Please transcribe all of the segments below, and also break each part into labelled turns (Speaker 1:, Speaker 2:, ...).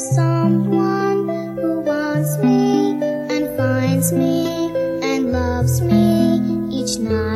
Speaker 1: someone who wants me and finds me and loves me each night.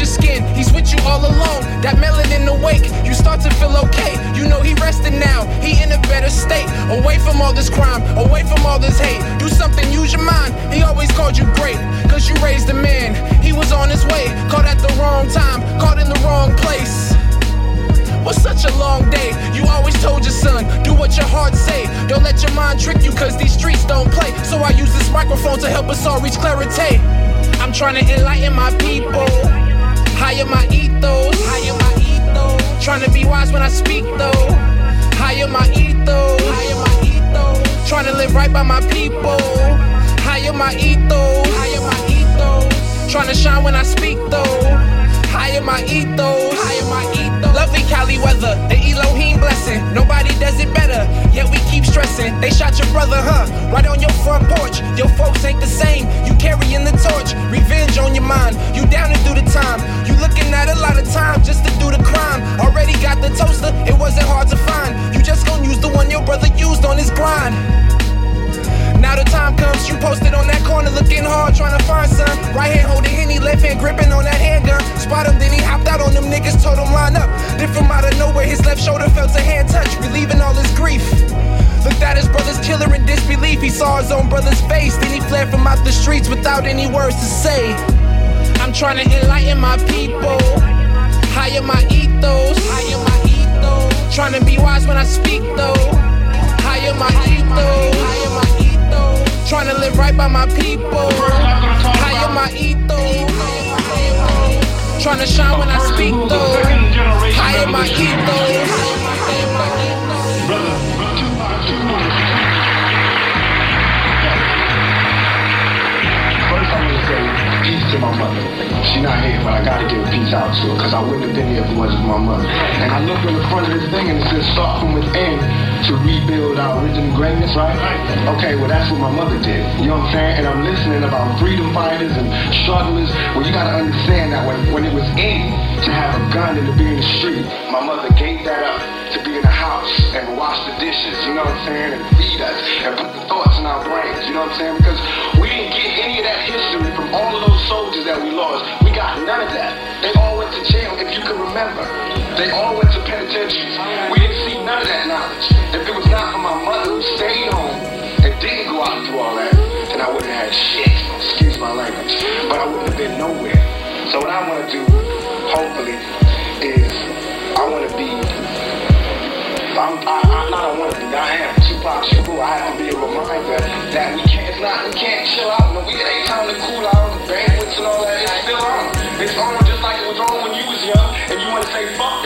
Speaker 2: Your skin, he's with you all alone. That melanin awake, you start to feel okay. You know he rested now, he in a better state. Away from all this crime, away from all this hate. Do something, use your mind. He always called you great, cause you raised a man. He was on his way, caught at the wrong time, caught in the wrong place. Was such a long day. You always told your son, do what your heart say. Don't let your mind trick you, cause these streets don't play. So I use this microphone to help us all reach clarity. I'm trying to enlighten my people. Higher my ethos. Higher my ethos. Trying to be wise when I speak though. Higher my ethos. Higher my ethos. Trying to live right by my people. Higher my ethos. Higher my ethos. Trying to shine when I speak though. Higher my ethos. Cali weather, the Elohim blessing. Nobody does it better, yet we keep stressing. They shot your brother, huh? Right on your front porch. Your folks ain't the same. You carrying the torch. Revenge on your mind. You down to do the time. You looking at a lot of time just to do the crime. Already got the toaster, it wasn't hard to find. You just gon' use the one your brother used on his grind. Now the time comes, you posted on that corner looking hard, trying to find some. Right hand holding Henny, left hand gripping on that handgun. Spot him, then he hopped out on them niggas, told him line up. Then from out of nowhere, his left shoulder felt a hand touch, relieving all his grief. Looked at his brother's killer in disbelief. He saw his own brother's face, then he fled from out the streets without any words to say. I'm trying to enlighten my people, higher my ethos. Trying to be wise when I speak though, higher my ethos. Trying to live right by my people, higher my ethos. Trying to shine when I speak though, higher my ethos.
Speaker 3: Say peace to my mother. She not here, but I gotta give a peace out to her, cause I wouldn't have been here if it wasn't for my mother. And I looked in the front of this thing and it says start from within to rebuild our original greatness, right? Okay, well that's what my mother did. You know what I'm saying? And I'm listening about freedom fighters and strugglers. Well, you gotta understand that when, when it was in to have a gun and to be in the street, my mother gave that up to be in the house and wash the dishes, you know what I'm saying, and feed us and put the thoughts in our brains, you know what I'm saying? Because didn't get any of that history from all of those soldiers that we lost. We got none of that. They all went to jail, if you can remember. They all went to penitentiaries. We didn't see none of that knowledge. If it was not for my mother who stayed home and didn't go out do all that, then I wouldn't have had shit. Excuse my language. But I wouldn't have been nowhere. So what I want to do, hopefully, is I want to be I'm, I, I, I don't want to be. I am Shakur. I have to be a reminder that we can't. It's not. We can't chill out. No, we, it ain't time to cool out. Banquets and all that. It's still on. It's on just like it was on when you was young. And you want to say fuck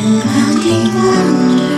Speaker 4: demanding wonder.